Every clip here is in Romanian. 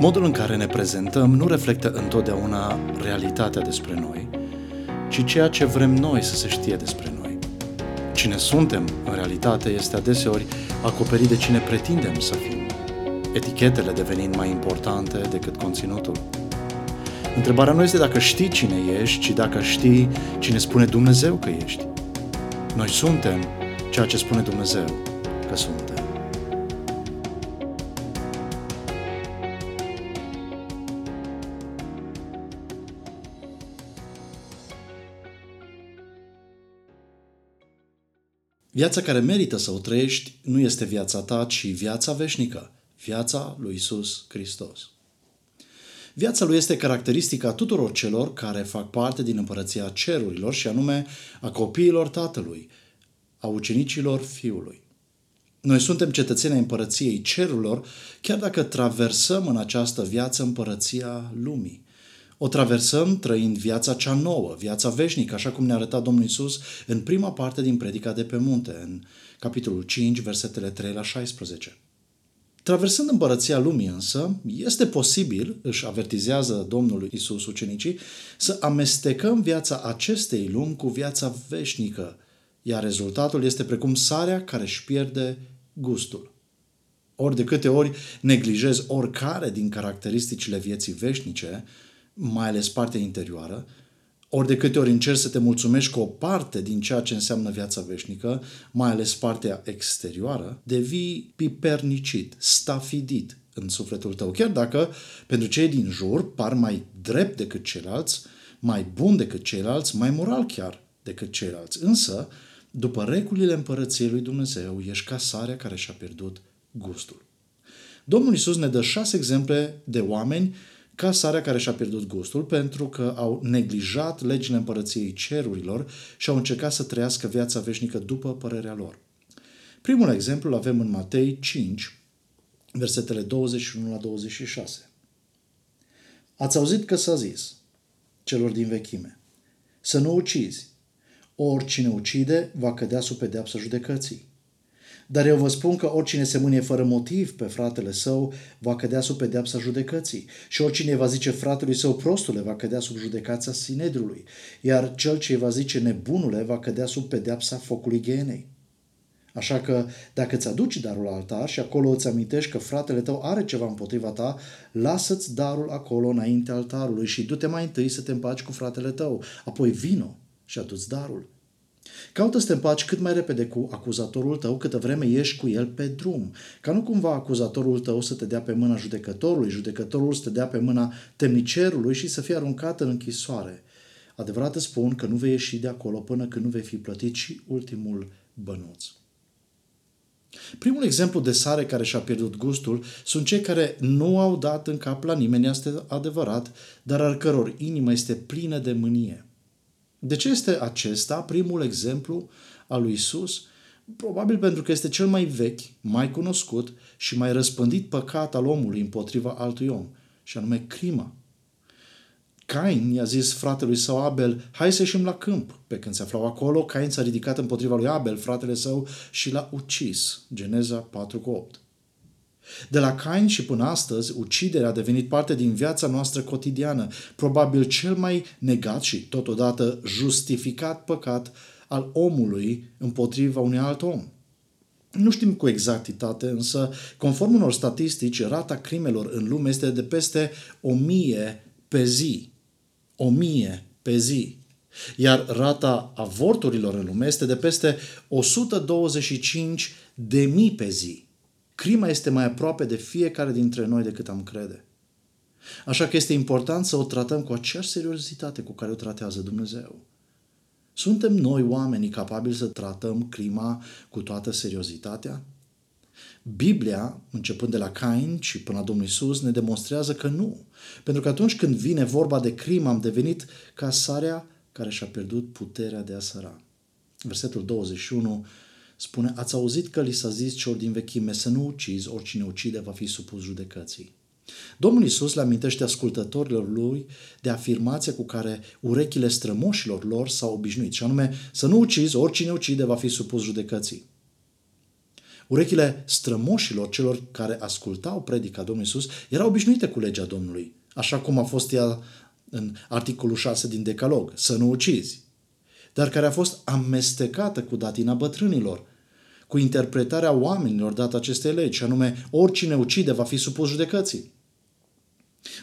Modul în care ne prezentăm nu reflectă întotdeauna realitatea despre noi, ci ceea ce vrem noi să se știe despre noi. Cine suntem, în realitate, este adeseori acoperit de cine pretindem să fim, etichetele devenind mai importante decât conținutul. Întrebarea nu este dacă știi cine ești, ci dacă știi cine spune Dumnezeu că ești. Noi suntem ceea ce spune Dumnezeu că suntem. Viața care merită să o trăiești nu este viața ta, ci viața veșnică, viața lui Isus Hristos. Viața lui este caracteristica tuturor celor care fac parte din împărăția cerurilor și anume a copiilor Tatălui, a ucenicilor Fiului. Noi suntem cetățenii împărăției cerurilor, chiar dacă traversăm în această viață împărăția lumii. O traversăm trăind viața cea nouă, viața veșnică, așa cum ne-a arătat Domnul Isus în prima parte din predica de pe munte, în capitolul 5, versetele 3 la 16. Traversând împărăția lumii însă, este posibil, își avertizează Domnul Isus ucenicii, să amestecăm viața acestei lumi cu viața veșnică, iar rezultatul este precum sarea care își pierde gustul. Ori de câte ori neglijezi oricare din caracteristicile vieții veșnice, mai ales partea interioară, ori de câte ori încerci să te mulțumești cu o parte din ceea ce înseamnă viața veșnică, mai ales partea exterioară, devii pipernicit, stafidit în sufletul tău. Chiar dacă pentru cei din jur par mai drept decât ceilalți, mai bun decât ceilalți, mai moral chiar decât ceilalți. Însă, după regulile împărăției lui Dumnezeu, ești ca sarea care și-a pierdut gustul. Domnul Isus ne dă șase exemple de oameni ca sarea care și-a pierdut gustul pentru că au neglijat legile împărăției cerurilor și au încercat să trăiască viața veșnică după părerea lor. Primul exemplu îl avem în Matei 5, versetele 21 la 26. Ați auzit că s-a zis celor din vechime, să nu ucizi, oricine ucide va cădea sub pedeapsa judecății. Dar eu vă spun că oricine se mânie fără motiv pe fratele său va cădea sub pedeapsa judecății și oricine va zice fratelui său prostule va cădea sub judecația sinedrului, iar cel ce va zice nebunule va cădea sub pedeapsa focului ghenei. Așa că dacă îți aduci darul altar și acolo îți amintești că fratele tău are ceva împotriva ta, lasă-ți darul acolo înainte altarului și du-te mai întâi să te împaci cu fratele tău, apoi vino și adu-ți darul. Caută să te împaci cât mai repede cu acuzatorul tău câtă vreme ești cu el pe drum, ca nu cumva acuzatorul tău să te dea pe mâna judecătorului, judecătorul să te dea pe mâna temnicerului și să fie aruncat în închisoare. Adevărat îți spun că nu vei ieși de acolo până când nu vei fi plătit și ultimul bănuț. Primul exemplu de sare care și-a pierdut gustul sunt cei care nu au dat în cap la nimeni, este adevărat, dar al căror inimă este plină de mânie. De ce este acesta primul exemplu al lui Isus? Probabil pentru că este cel mai vechi, mai cunoscut și mai răspândit păcat al omului împotriva altui om, și anume crima. Cain i-a zis fratelui său Abel, hai să ieșim la câmp. Pe când se aflau acolo, Cain s-a ridicat împotriva lui Abel, fratele său, și l-a ucis. Geneza 4 8. De la Cain și până astăzi, uciderea a devenit parte din viața noastră cotidiană, probabil cel mai negat și totodată justificat păcat al omului împotriva unui alt om. Nu știm cu exactitate, însă, conform unor statistici, rata crimelor în lume este de peste o mie pe zi. O mie pe zi. Iar rata avorturilor în lume este de peste 125 de mii pe zi. Crima este mai aproape de fiecare dintre noi decât am crede. Așa că este important să o tratăm cu aceeași seriozitate cu care o tratează Dumnezeu. Suntem noi oamenii capabili să tratăm crima cu toată seriozitatea? Biblia, începând de la Cain și până la Domnul Isus, ne demonstrează că nu. Pentru că atunci când vine vorba de crimă, am devenit ca sarea care și-a pierdut puterea de a săra. Versetul 21 spune, ați auzit că li s-a zis celor din vechime să nu ucizi, oricine ucide va fi supus judecății. Domnul Isus le amintește ascultătorilor lui de afirmația cu care urechile strămoșilor lor s-au obișnuit, și anume să nu ucizi, oricine ucide va fi supus judecății. Urechile strămoșilor, celor care ascultau predica Domnului Isus, erau obișnuite cu legea Domnului, așa cum a fost ea în articolul 6 din Decalog, să nu ucizi, dar care a fost amestecată cu datina bătrânilor, cu interpretarea oamenilor dată acestei legi, anume oricine ucide va fi supus judecății.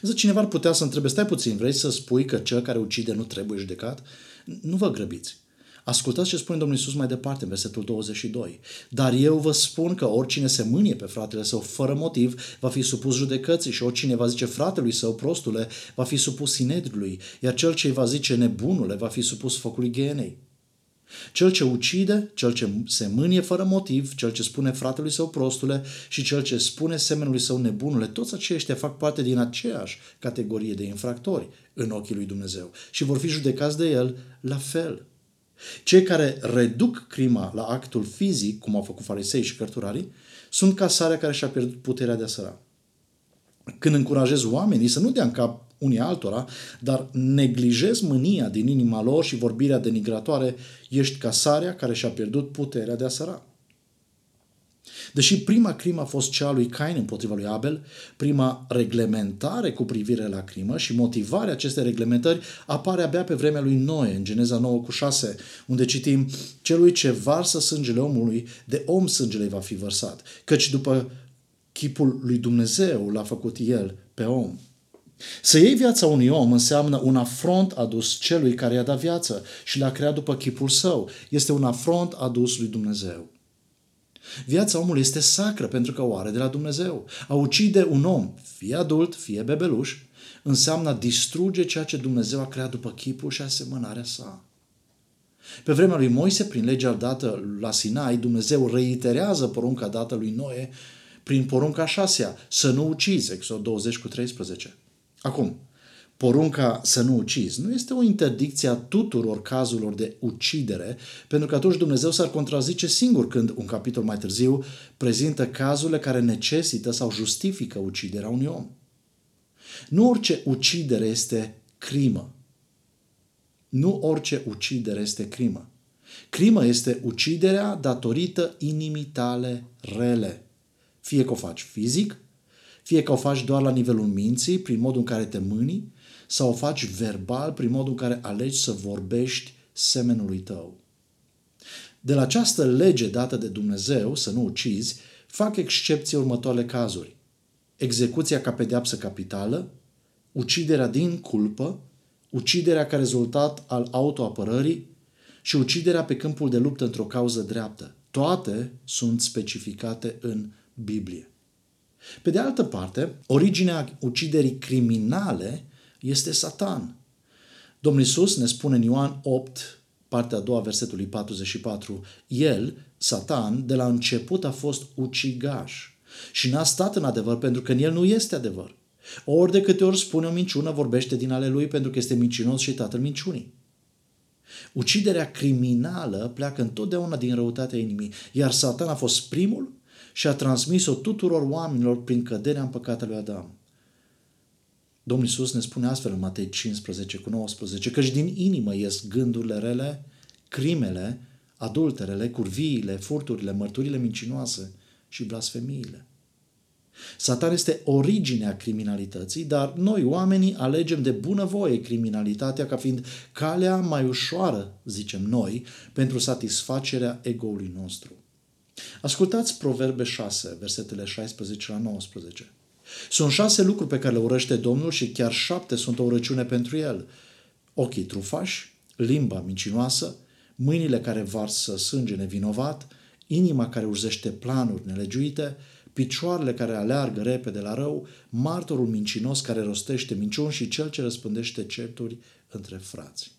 Însă cineva ar putea să întrebe, stai puțin, vrei să spui că cel care ucide nu trebuie judecat? Nu vă grăbiți. Ascultați ce spune Domnul Isus mai departe, în versetul 22. Dar eu vă spun că oricine se mânie pe fratele său fără motiv va fi supus judecății și oricine va zice fratelui său prostule va fi supus sinedriului, iar cel ce va zice nebunule va fi supus focului ghenei. Cel ce ucide, cel ce se mânie fără motiv, cel ce spune fratelui său prostule și cel ce spune semenului său nebunule, toți aceștia fac parte din aceeași categorie de infractori în ochii lui Dumnezeu și vor fi judecați de el la fel. Cei care reduc crima la actul fizic, cum au făcut farisei și cărturarii, sunt ca sarea care și-a pierdut puterea de a săra. Când încurajez oamenii să nu dea în cap unii altora, dar neglijez mânia din inima lor și vorbirea denigratoare, ești ca sarea care și-a pierdut puterea de a săra. Deși prima crimă a fost cea lui Cain împotriva lui Abel, prima reglementare cu privire la crimă și motivarea acestei reglementări apare abia pe vremea lui Noe, în Geneza 9 cu 6, unde citim Celui ce varsă sângele omului, de om sângele va fi vărsat, căci după chipul lui Dumnezeu l-a făcut el pe om. Să iei viața unui om înseamnă un afront adus celui care i-a dat viață și l-a creat după chipul său. Este un afront adus lui Dumnezeu. Viața omului este sacră pentru că o are de la Dumnezeu. A ucide un om, fie adult, fie bebeluș, înseamnă a distruge ceea ce Dumnezeu a creat după chipul și asemănarea sa. Pe vremea lui Moise, prin legea dată la Sinai, Dumnezeu reiterează porunca dată lui Noe prin porunca șasea, să nu ucizi, Exod 20 cu 13. Acum, porunca să nu ucizi nu este o interdicție a tuturor cazurilor de ucidere, pentru că atunci Dumnezeu s-ar contrazice singur când, un capitol mai târziu, prezintă cazurile care necesită sau justifică uciderea unui om. Nu orice ucidere este crimă. Nu orice ucidere este crimă. Crimă este uciderea datorită inimitale rele. Fie că o faci fizic, fie că o faci doar la nivelul minții, prin modul în care te mâni, sau o faci verbal, prin modul în care alegi să vorbești semenului tău. De la această lege dată de Dumnezeu, să nu ucizi, fac excepție următoarele cazuri. Execuția ca pedeapsă capitală, uciderea din culpă, uciderea ca rezultat al autoapărării și uciderea pe câmpul de luptă într-o cauză dreaptă. Toate sunt specificate în Biblie. Pe de altă parte, originea uciderii criminale este Satan. Domnul Iisus ne spune în Ioan 8, partea a doua, versetului 44, El, Satan, de la început a fost ucigaș și n-a stat în adevăr pentru că în el nu este adevăr. Ori de câte ori spune o minciună, vorbește din ale lui pentru că este mincinos și tatăl minciunii. Uciderea criminală pleacă întotdeauna din răutatea inimii, iar Satan a fost primul și a transmis-o tuturor oamenilor prin căderea în păcatele lui Adam. Domnul Iisus ne spune astfel în Matei 15 cu 19, căci din inimă ies gândurile rele, crimele, adulterele, curviile, furturile, mărturile mincinoase și blasfemiile. Satan este originea criminalității, dar noi, oamenii, alegem de bunăvoie criminalitatea ca fiind calea mai ușoară, zicem noi, pentru satisfacerea egoului nostru. Ascultați Proverbe 6, versetele 16 la 19. Sunt șase lucruri pe care le urăște Domnul și chiar șapte sunt o urăciune pentru el. Ochii trufași, limba mincinoasă, mâinile care varsă sânge nevinovat, inima care urzește planuri nelegiuite, picioarele care aleargă repede la rău, martorul mincinos care rostește minciuni și cel ce răspândește certuri între frați.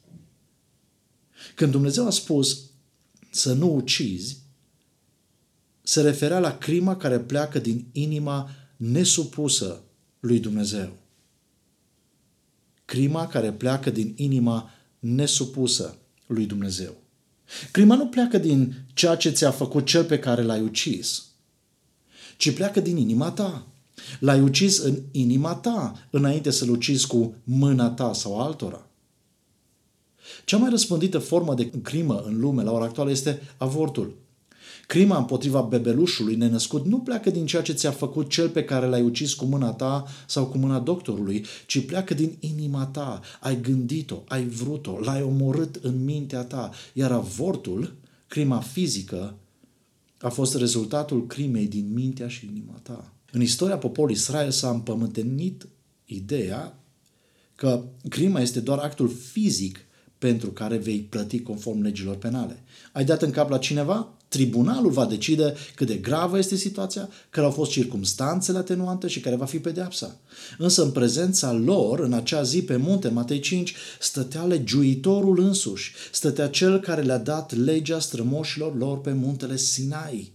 Când Dumnezeu a spus să nu ucizi, se referea la crima care pleacă din inima nesupusă lui Dumnezeu. Crima care pleacă din inima nesupusă lui Dumnezeu. Crima nu pleacă din ceea ce ți-a făcut cel pe care l-ai ucis, ci pleacă din inima ta. L-ai ucis în inima ta, înainte să-l ucizi cu mâna ta sau altora. Cea mai răspândită formă de crimă în lume la ora actuală este avortul. Crima împotriva bebelușului nenăscut nu pleacă din ceea ce ți-a făcut cel pe care l-ai ucis cu mâna ta sau cu mâna doctorului, ci pleacă din inima ta. Ai gândit-o, ai vrut-o, l-ai omorât în mintea ta. Iar avortul, crima fizică, a fost rezultatul crimei din mintea și inima ta. În istoria poporului Israel s-a împământenit ideea că crima este doar actul fizic pentru care vei plăti conform legilor penale. Ai dat în cap la cineva? Tribunalul va decide cât de gravă este situația, care au fost circumstanțele atenuante și care va fi pedeapsa. Însă în prezența lor, în acea zi pe munte, Matei 5, stătea legiuitorul însuși, stătea cel care le-a dat legea strămoșilor lor pe muntele Sinai.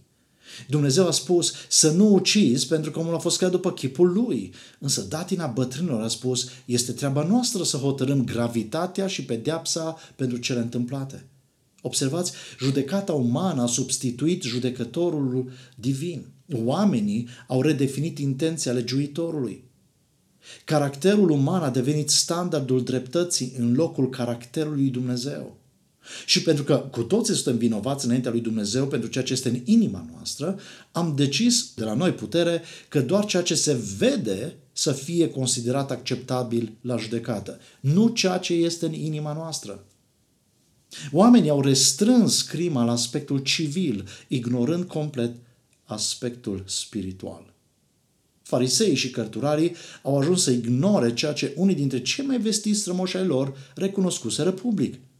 Dumnezeu a spus să nu ucizi pentru că omul a fost creat după chipul lui. Însă datina bătrânilor a spus este treaba noastră să hotărâm gravitatea și pedeapsa pentru cele întâmplate. Observați, judecata umană a substituit judecătorul divin. Oamenii au redefinit intenția legiuitorului. Caracterul uman a devenit standardul dreptății în locul caracterului Dumnezeu. Și pentru că cu toții suntem vinovați înaintea lui Dumnezeu pentru ceea ce este în inima noastră, am decis de la noi putere că doar ceea ce se vede să fie considerat acceptabil la judecată, nu ceea ce este în inima noastră. Oamenii au restrâns crima la aspectul civil, ignorând complet aspectul spiritual. Farisei și cărturarii au ajuns să ignore ceea ce unii dintre cei mai vestiți strămoși ai lor recunoscuseră public –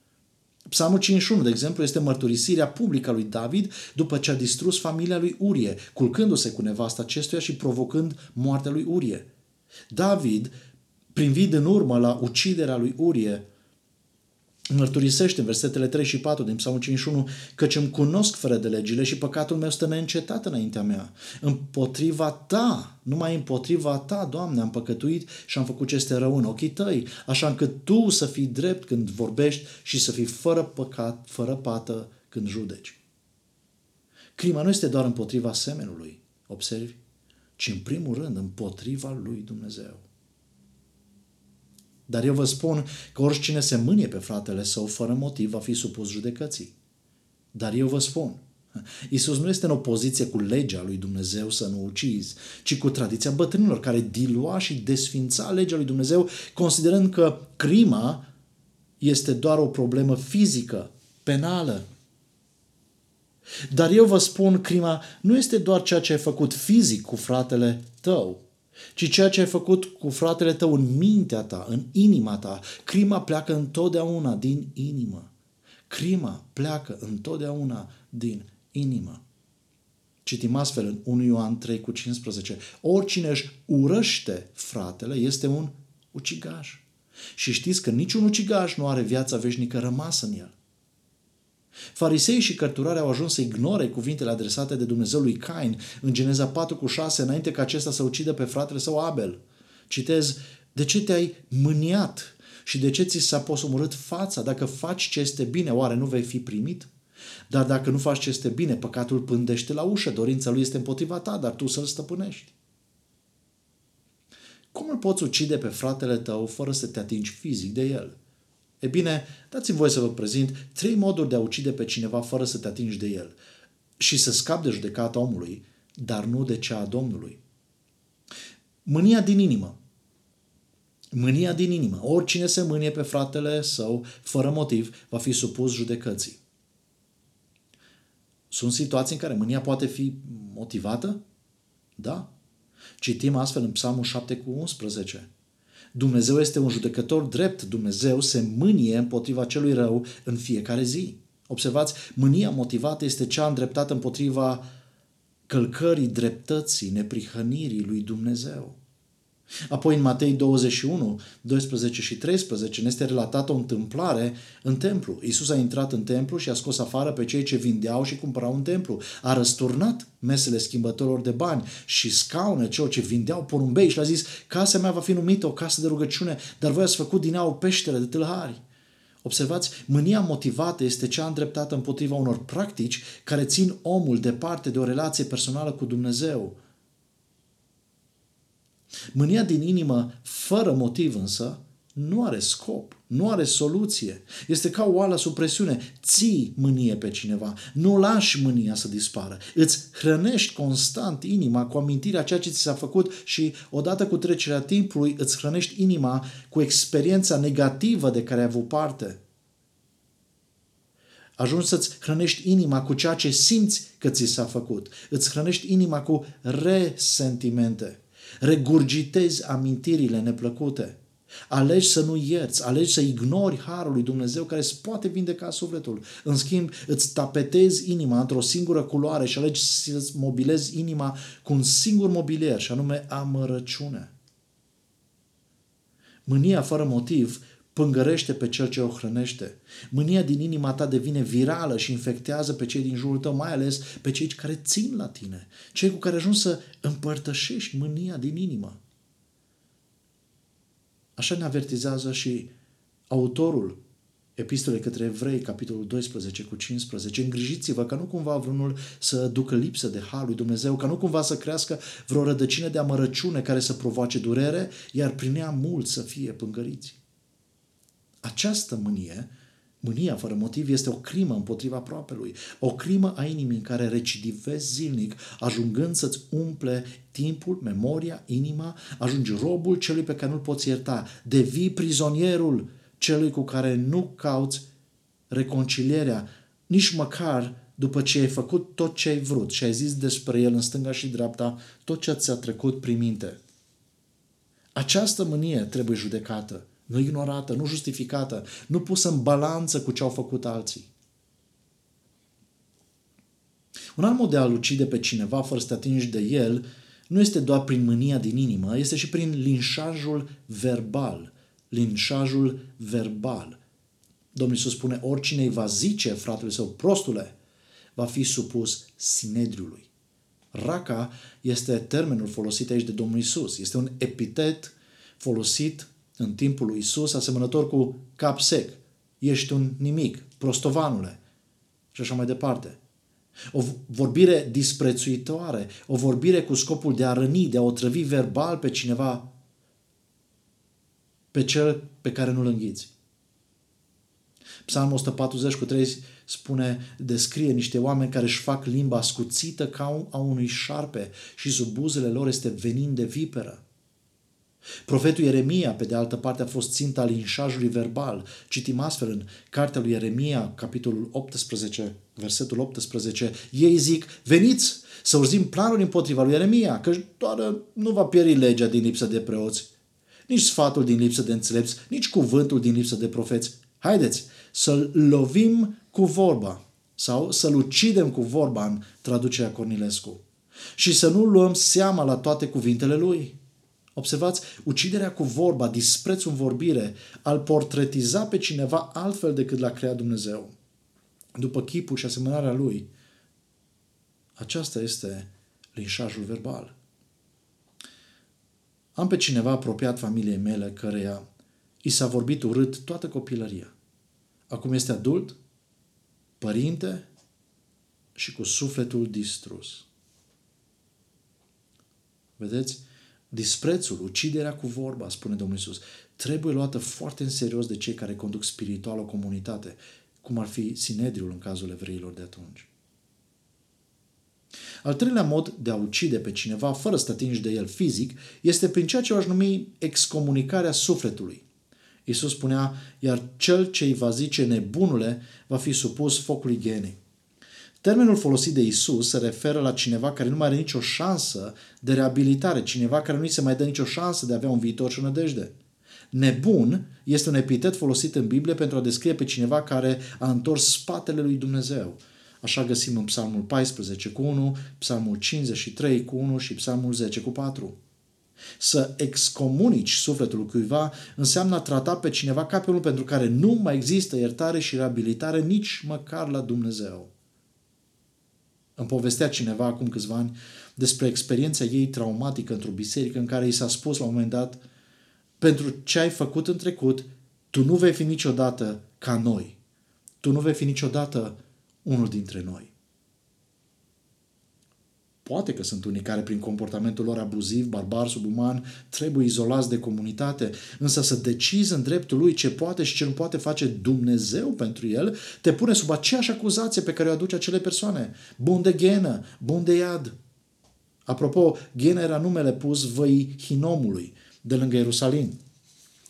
Psalmul 51, de exemplu, este mărturisirea publică a lui David după ce a distrus familia lui Urie, culcându-se cu nevasta acestuia și provocând moartea lui Urie. David, privind în urmă la uciderea lui Urie, mărturisește în versetele 3 și 4 din Psalmul 51 căci îmi cunosc fără de legile și păcatul meu stă neîncetat înaintea mea. Împotriva ta, numai împotriva ta, Doamne, am păcătuit și am făcut ce este rău în ochii tăi, așa încât tu să fii drept când vorbești și să fii fără păcat, fără pată când judeci. Crima nu este doar împotriva semenului, observi, ci în primul rând împotriva lui Dumnezeu. Dar eu vă spun că oricine se mânie pe fratele său fără motiv va fi supus judecății. Dar eu vă spun, Isus nu este în opoziție cu legea lui Dumnezeu să nu ucizi, ci cu tradiția bătrânilor care dilua și desfința legea lui Dumnezeu, considerând că crima este doar o problemă fizică, penală. Dar eu vă spun, crima nu este doar ceea ce ai făcut fizic cu fratele tău, ci ceea ce ai făcut cu fratele tău în mintea ta, în inima ta. Crima pleacă întotdeauna din inimă. Crima pleacă întotdeauna din inimă. Citim astfel în 1 Ioan 3 cu 15. Oricine își urăște fratele este un ucigaș. Și știți că niciun ucigaș nu are viața veșnică rămasă în el. Farisei și cărturare au ajuns să ignore cuvintele adresate de Dumnezeu lui Cain în Geneza 4 cu 6 înainte ca acesta să ucidă pe fratele său Abel. Citez, de ce te-ai mâniat și de ce ți s-a posomorât fața? Dacă faci ce este bine, oare nu vei fi primit? Dar dacă nu faci ce este bine, păcatul pândește la ușă, dorința lui este împotriva ta, dar tu să-l stăpânești. Cum îl poți ucide pe fratele tău fără să te atingi fizic de el? E bine, dați-mi voi să vă prezint trei moduri de a ucide pe cineva fără să te atingi de el și să scapi de judecata omului, dar nu de cea a Domnului. Mânia din inimă. Mânia din inimă. Oricine se mânie pe fratele său fără motiv va fi supus judecății. Sunt situații în care mânia poate fi motivată? Da. Citim astfel în Psalmul 7 cu 11. Dumnezeu este un judecător drept. Dumnezeu se mânie împotriva celui rău în fiecare zi. Observați, mânia motivată este cea îndreptată împotriva călcării dreptății, neprihănirii lui Dumnezeu. Apoi în Matei 21, 12 și 13 ne este relatată o întâmplare în templu. Iisus a intrat în templu și a scos afară pe cei ce vindeau și cumpărau în templu. A răsturnat mesele schimbătorilor de bani și scaune celor ce vindeau porumbei și le-a zis, casa mea va fi numită o casă de rugăciune, dar voi ați făcut din ea o peșteră de tâlhari. Observați, mânia motivată este cea îndreptată împotriva unor practici care țin omul departe de o relație personală cu Dumnezeu. Mânia din inimă, fără motiv însă, nu are scop, nu are soluție. Este ca o oală sub presiune. Ții mânie pe cineva, nu lași mânia să dispară. Îți hrănești constant inima cu amintirea ceea ce ți s-a făcut și odată cu trecerea timpului îți hrănești inima cu experiența negativă de care ai avut parte. Ajungi să-ți hrănești inima cu ceea ce simți că ți s-a făcut. Îți hrănești inima cu resentimente. Regurgitezi amintirile neplăcute. Alegi să nu ierți, alegi să ignori harul lui Dumnezeu care îți poate vindeca sufletul. În schimb, îți tapetezi inima într-o singură culoare și alegi să-ți mobilezi inima cu un singur mobilier, și anume amărăciune. Mânia fără motiv pângărește pe cel ce o hrănește. Mânia din inima ta devine virală și infectează pe cei din jurul tău, mai ales pe cei care țin la tine, cei cu care ajungi să împărtășești mânia din inimă. Așa ne avertizează și autorul epistolei către evrei, capitolul 12 cu 15. Îngrijiți-vă ca nu cumva vreunul să ducă lipsă de har lui Dumnezeu, ca nu cumva să crească vreo rădăcină de amărăciune care să provoace durere, iar prin ea mulți să fie pângăriți. Această mânie, mânia fără motiv, este o crimă împotriva aproapelui, o crimă a inimii în care recidivezi zilnic, ajungând să-ți umple timpul, memoria, inima, ajungi robul celui pe care nu-l poți ierta, devii prizonierul celui cu care nu cauți reconcilierea, nici măcar după ce ai făcut tot ce ai vrut și ai zis despre el în stânga și dreapta tot ce ți-a trecut prin minte. Această mânie trebuie judecată nu ignorată, nu justificată, nu pusă în balanță cu ce au făcut alții. Un alt mod de a ucide pe cineva fără să te atingi de el nu este doar prin mânia din inimă, este și prin linșajul verbal. Linșajul verbal. Domnul Iisus spune, oricine îi va zice fratele său, prostule, va fi supus sinedriului. Raca este termenul folosit aici de Domnul Iisus. Este un epitet folosit în timpul lui Isus, asemănător cu cap sec. Ești un nimic, prostovanule. Și așa mai departe. O vorbire disprețuitoare, o vorbire cu scopul de a răni, de a otrăvi verbal pe cineva, pe cel pe care nu-l înghiți. Psalmul 140 cu 3 spune, descrie niște oameni care își fac limba ascuțită ca a unui șarpe și sub buzele lor este venin de viperă. Profetul Ieremia, pe de altă parte, a fost ținta linșajului verbal. Citim astfel în cartea lui Ieremia, capitolul 18, versetul 18. Ei zic, veniți să urzim planuri împotriva lui Ieremia, că doar nu va pieri legea din lipsă de preoți, nici sfatul din lipsă de înțelepți, nici cuvântul din lipsă de profeți. Haideți să-l lovim cu vorba sau să-l ucidem cu vorba în traducerea Cornilescu și să nu luăm seama la toate cuvintele lui. Observați, uciderea cu vorba, disprețul în vorbire, al portretiza pe cineva altfel decât l-a creat Dumnezeu, după chipul și asemănarea lui, aceasta este linșajul verbal. Am pe cineva apropiat familiei mele căreia i s-a vorbit urât toată copilăria. Acum este adult, părinte și cu sufletul distrus. Vedeți? Disprețul, uciderea cu vorba, spune Domnul Isus, trebuie luată foarte în serios de cei care conduc spiritual o comunitate, cum ar fi Sinedriul în cazul evreilor de atunci. Al treilea mod de a ucide pe cineva fără să te atingi de el fizic este prin ceea ce o aș numi excomunicarea sufletului. Iisus spunea, iar cel ce îi va zice nebunule va fi supus focului genei. Termenul folosit de Isus se referă la cineva care nu mai are nicio șansă de reabilitare, cineva care nu îi se mai dă nicio șansă de a avea un viitor și o nădejde. Nebun este un epitet folosit în Biblie pentru a descrie pe cineva care a întors spatele lui Dumnezeu. Așa găsim în Psalmul 14 cu 1, Psalmul 53 cu 1 și Psalmul 10 cu 4. Să excomunici sufletul cuiva înseamnă a trata pe cineva ca pe unul pentru care nu mai există iertare și reabilitare nici măcar la Dumnezeu. Îmi povestea cineva acum câțiva ani despre experiența ei traumatică într-o biserică în care i s-a spus la un moment dat pentru ce ai făcut în trecut, tu nu vei fi niciodată ca noi. Tu nu vei fi niciodată unul dintre noi. Poate că sunt unii care, prin comportamentul lor abuziv, barbar, subuman, trebuie izolați de comunitate, însă să decizi în dreptul lui ce poate și ce nu poate face Dumnezeu pentru el, te pune sub aceeași acuzație pe care o aduce acele persoane. Bun de ghenă, bun de iad. Apropo, ghenă era numele pus văi Hinomului, de lângă Ierusalim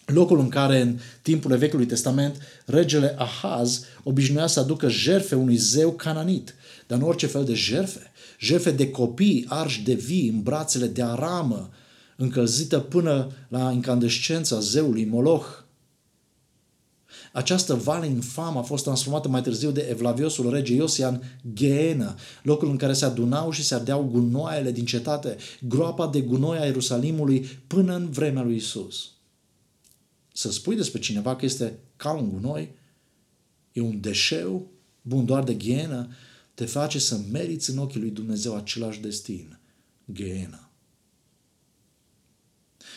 locul în care în timpul Vechiului Testament regele Ahaz obișnuia să aducă jerfe unui zeu cananit, dar nu orice fel de jerfe, jerfe de copii arși de vii în brațele de aramă, încălzită până la incandescența zeului Moloch. Această vale infamă a fost transformată mai târziu de evlaviosul rege Iosian Geena, locul în care se adunau și se ardeau gunoaiele din cetate, groapa de gunoi a Ierusalimului până în vremea lui Isus. Să spui despre cineva că este ca un gunoi, e un deșeu, bun doar de ghienă, te face să meriți în ochii lui Dumnezeu același destin, ghienă.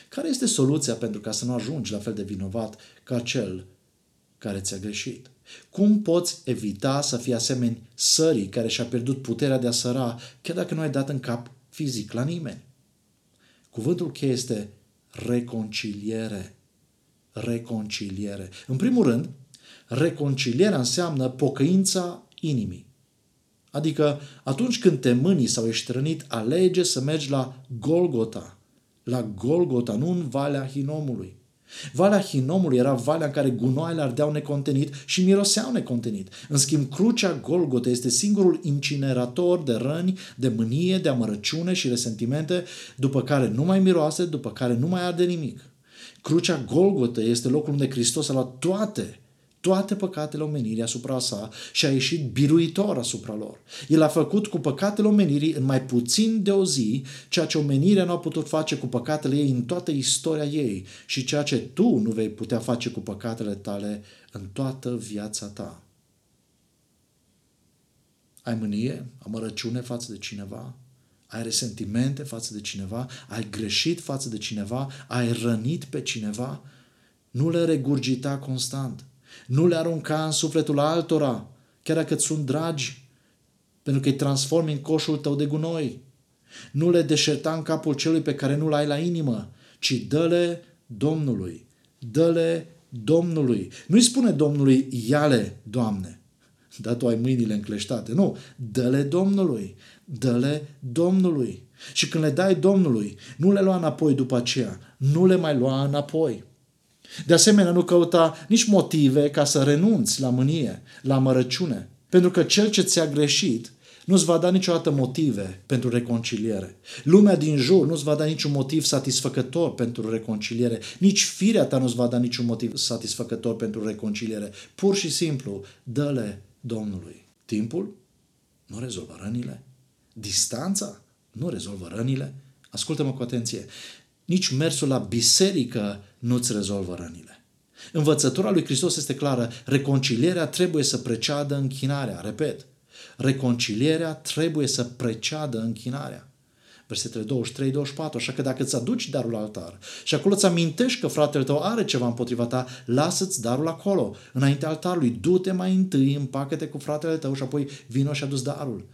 Care este soluția pentru ca să nu ajungi la fel de vinovat ca cel care ți-a greșit? Cum poți evita să fii asemeni sării care și-a pierdut puterea de a săra, chiar dacă nu ai dat în cap fizic la nimeni? Cuvântul cheie este reconciliere reconciliere. În primul rând, reconcilierea înseamnă pocăința inimii. Adică atunci când te mâni sau ești rănit, alege să mergi la Golgota. La Golgota, nu în Valea Hinomului. Valea Hinomului era valea în care gunoaiele ardeau necontenit și miroseau necontenit. În schimb, crucea Golgota este singurul incinerator de răni, de mânie, de amărăciune și resentimente, după care nu mai miroase, după care nu mai arde nimic. Crucea Golgotă este locul unde Hristos a luat toate, toate păcatele omenirii asupra sa și a ieșit biruitor asupra lor. El a făcut cu păcatele omenirii în mai puțin de o zi ceea ce omenirea nu a putut face cu păcatele ei în toată istoria ei și ceea ce tu nu vei putea face cu păcatele tale în toată viața ta. Ai mânie, amărăciune față de cineva? ai resentimente față de cineva, ai greșit față de cineva, ai rănit pe cineva, nu le regurgita constant. Nu le arunca în sufletul altora, chiar dacă îți sunt dragi, pentru că îi transformi în coșul tău de gunoi. Nu le deșerta în capul celui pe care nu-l ai la inimă, ci dă-le Domnului. Dă-le Domnului. Nu-i spune Domnului, ia-le, Doamne, dar tu ai mâinile încleștate. Nu, dă-le Domnului dă-le Domnului. Și când le dai Domnului, nu le lua înapoi după aceea, nu le mai lua înapoi. De asemenea, nu căuta nici motive ca să renunți la mânie, la mărăciune, pentru că cel ce ți-a greșit nu-ți va da niciodată motive pentru reconciliere. Lumea din jur nu-ți va da niciun motiv satisfăcător pentru reconciliere. Nici firea ta nu-ți va da niciun motiv satisfăcător pentru reconciliere. Pur și simplu, dă-le Domnului. Timpul nu rezolvă rănile. Distanța nu rezolvă rănile. Ascultă-mă cu atenție. Nici mersul la biserică nu-ți rezolvă rănile. Învățătura lui Hristos este clară. Reconcilierea trebuie să preceadă închinarea. Repet, reconcilierea trebuie să preceadă închinarea. Versetele 23-24. Așa că dacă îți aduci darul altar și acolo îți amintești că fratele tău are ceva împotriva ta, lasă-ți darul acolo, înainte altarului. Du-te mai întâi, împacă-te cu fratele tău și apoi vino și adus darul.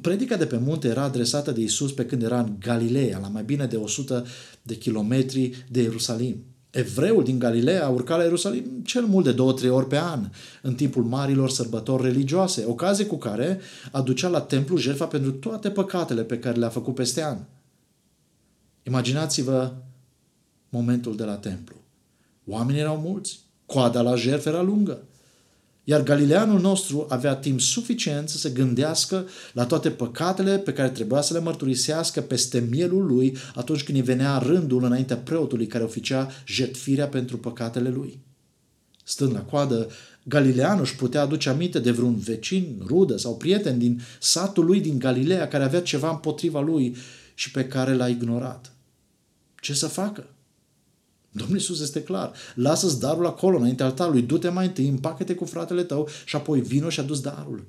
Predica de pe munte era adresată de Isus pe când era în Galileea, la mai bine de 100 de kilometri de Ierusalim. Evreul din Galileea urca la Ierusalim cel mult de două, trei ori pe an, în timpul marilor sărbători religioase, ocazie cu care aducea la templu jertfa pentru toate păcatele pe care le-a făcut peste an. Imaginați-vă momentul de la templu. Oamenii erau mulți, coada la jertfă era lungă. Iar galileanul nostru avea timp suficient să se gândească la toate păcatele pe care trebuia să le mărturisească peste mielul lui atunci când îi venea rândul înaintea preotului care oficia jetfirea pentru păcatele lui. Stând la coadă, Galileanul își putea aduce aminte de vreun vecin, rudă sau prieten din satul lui din Galileea care avea ceva împotriva lui și pe care l-a ignorat. Ce să facă? Domnul Iisus este clar. Lasă-ți darul acolo, înainte altarului. Du-te mai întâi, împacă-te cu fratele tău și apoi vino și adus darul.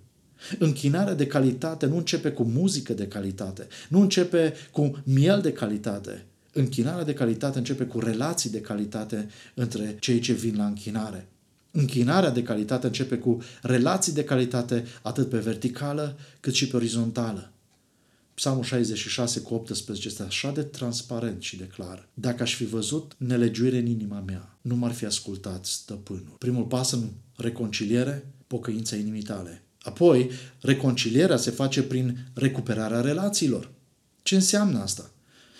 Închinarea de calitate nu începe cu muzică de calitate, nu începe cu miel de calitate. Închinarea de calitate începe cu relații de calitate între cei ce vin la închinare. Închinarea de calitate începe cu relații de calitate atât pe verticală cât și pe orizontală. Psalmul 66 cu 18 este așa de transparent și de clar. Dacă aș fi văzut nelegiuire în inima mea, nu m-ar fi ascultat stăpânul. Primul pas în reconciliere, pocăința inimii tale. Apoi, reconcilierea se face prin recuperarea relațiilor. Ce înseamnă asta?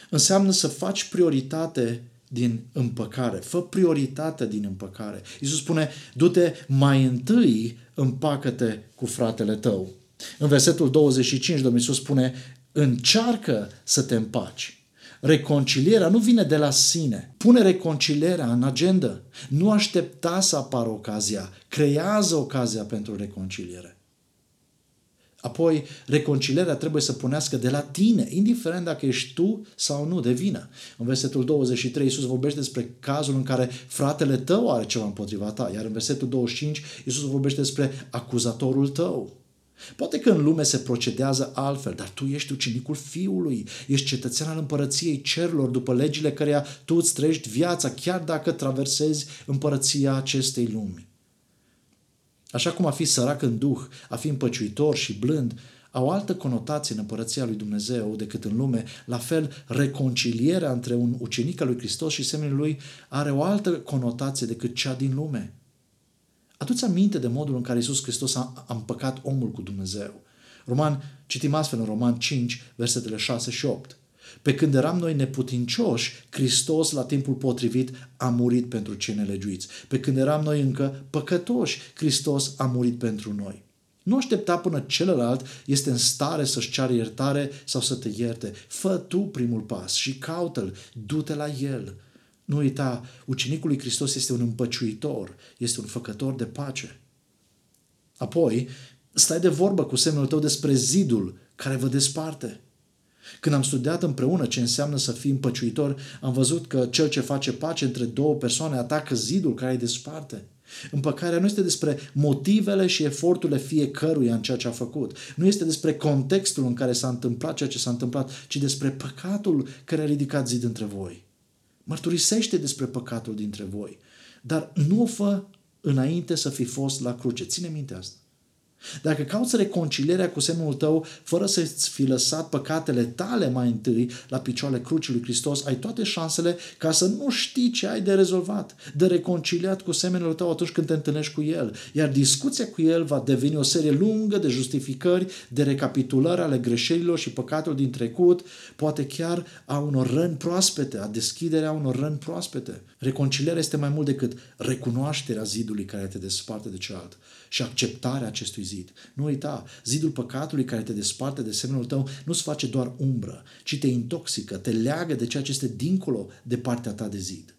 Înseamnă să faci prioritate din împăcare. Fă prioritate din împăcare. Iisus spune, du-te mai întâi împacă-te cu fratele tău. În versetul 25, Domnul Iisus spune, încearcă să te împaci. Reconcilierea nu vine de la sine. Pune reconcilierea în agenda. Nu aștepta să apară ocazia. Creează ocazia pentru reconciliere. Apoi, reconcilierea trebuie să punească de la tine, indiferent dacă ești tu sau nu de vină. În versetul 23, Iisus vorbește despre cazul în care fratele tău are ceva împotriva ta, iar în versetul 25, Iisus vorbește despre acuzatorul tău. Poate că în lume se procedează altfel, dar tu ești ucenicul Fiului, ești cetățean al împărăției cerurilor, după legile căreia tu îți trăiești viața, chiar dacă traversezi împărăția acestei lumi. Așa cum a fi sărac în duh, a fi împăciuitor și blând, au altă conotație în împărăția lui Dumnezeu decât în lume. La fel, reconcilierea între un ucenic al lui Hristos și semenul lui are o altă conotație decât cea din lume. Adu-ți aminte de modul în care Iisus Hristos a, a împăcat omul cu Dumnezeu. Roman, citim astfel în Roman 5, versetele 6 și 8. Pe când eram noi neputincioși, Hristos la timpul potrivit a murit pentru cei nelegiuiți. Pe când eram noi încă păcătoși, Hristos a murit pentru noi. Nu aștepta până celălalt este în stare să-și ceară iertare sau să te ierte. Fă tu primul pas și caută-l, du-te la el. Nu uita, ucenicul lui Hristos este un împăciuitor, este un făcător de pace. Apoi, stai de vorbă cu semnul tău despre zidul care vă desparte. Când am studiat împreună ce înseamnă să fii împăciuitor, am văzut că cel ce face pace între două persoane atacă zidul care îi desparte. Împăcarea nu este despre motivele și eforturile fiecăruia în ceea ce a făcut. Nu este despre contextul în care s-a întâmplat ceea ce s-a întâmplat, ci despre păcatul care a ridicat zid între voi. Mărturisește despre păcatul dintre voi, dar nu o fă înainte să fi fost la cruce. Ține minte asta. Dacă cauți reconcilierea cu semnul tău, fără să-ți fi lăsat păcatele tale mai întâi la picioarele crucii lui Hristos, ai toate șansele ca să nu știi ce ai de rezolvat, de reconciliat cu semenul tău atunci când te întâlnești cu el. Iar discuția cu el va deveni o serie lungă de justificări, de recapitulări ale greșelilor și păcatelor din trecut, poate chiar a unor răni proaspete, a deschiderea unor răni proaspete. Reconcilierea este mai mult decât recunoașterea zidului care te desparte de celălalt și acceptarea acestui zid. Nu uita, zidul păcatului care te desparte de semnul tău nu-ți face doar umbră, ci te intoxică, te leagă de ceea ce este dincolo de partea ta de zid.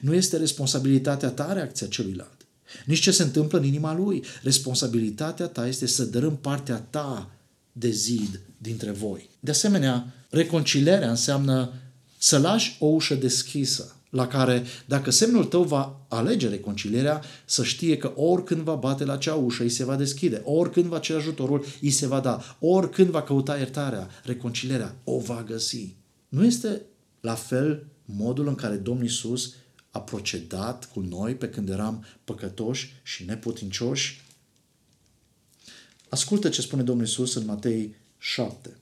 Nu este responsabilitatea ta reacția celuilalt, nici ce se întâmplă în inima lui. Responsabilitatea ta este să dărâm partea ta de zid dintre voi. De asemenea, reconcilierea înseamnă să lași o ușă deschisă la care, dacă semnul tău va alege reconcilierea, să știe că oricând va bate la cea ușă, îi se va deschide, oricând va cere ajutorul, îi se va da, oricând va căuta iertarea, reconcilierea, o va găsi. Nu este la fel modul în care Domnul Isus a procedat cu noi pe când eram păcătoși și neputincioși? Ascultă ce spune Domnul Isus în Matei 7.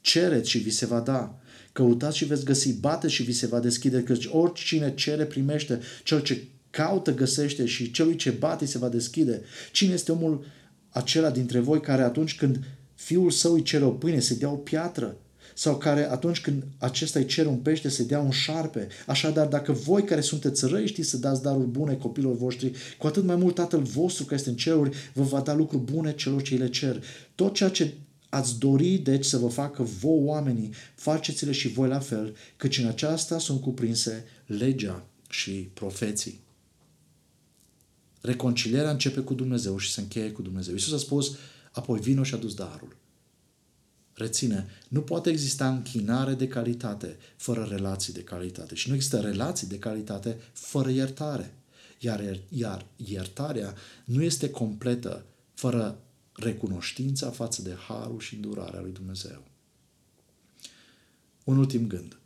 Cereți și vi se va da. Căutați și veți găsi, bate și vi se va deschide, căci oricine cere primește, cel ce caută găsește și celui ce bate se va deschide. Cine este omul acela dintre voi care atunci când fiul său îi cere o pâine se dea o piatră? Sau care atunci când acesta îi cere un pește se dea un șarpe? Așadar, dacă voi care sunteți răi știți să dați daruri bune copilor voștri, cu atât mai mult Tatăl vostru care este în ceruri vă va da lucruri bune celor ce îi le cer. Tot ceea ce Ați dori, deci, să vă facă voi oamenii, faceți-le și voi la fel, căci în aceasta sunt cuprinse legea și profeții. Reconcilierea începe cu Dumnezeu și se încheie cu Dumnezeu. Iisus a spus, apoi vino și a dus darul. Reține, nu poate exista închinare de calitate fără relații de calitate și nu există relații de calitate fără iertare. Iar, iar iertarea nu este completă fără recunoștința față de harul și îndurarea lui Dumnezeu. Un ultim gând.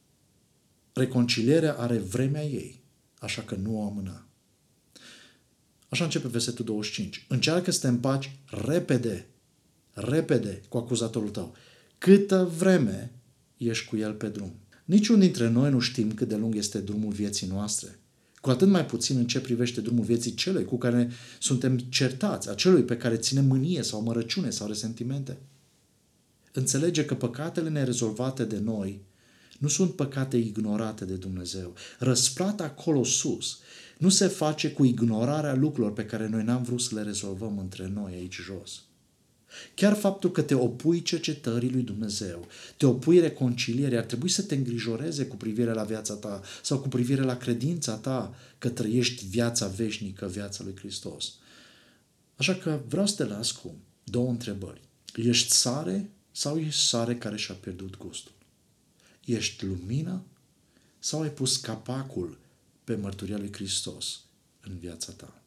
Reconcilierea are vremea ei, așa că nu o amâna. Așa începe versetul 25. Încearcă să te împaci repede, repede cu acuzatorul tău, câtă vreme ești cu El pe drum. Niciun dintre noi nu știm cât de lung este drumul vieții noastre. Cu atât mai puțin în ce privește drumul vieții celui cu care suntem certați, a celui pe care ținem mânie sau mărăciune sau resentimente. Înțelege că păcatele nerezolvate de noi nu sunt păcate ignorate de Dumnezeu. Răsplata acolo sus nu se face cu ignorarea lucrurilor pe care noi n-am vrut să le rezolvăm între noi aici jos. Chiar faptul că te opui cercetării lui Dumnezeu, te opui reconcilierii, ar trebui să te îngrijoreze cu privire la viața ta sau cu privire la credința ta că trăiești viața veșnică, viața lui Hristos. Așa că vreau să te las cu două întrebări. Ești sare sau ești sare care și-a pierdut gustul? Ești lumină sau ai pus capacul pe mărturia lui Hristos în viața ta?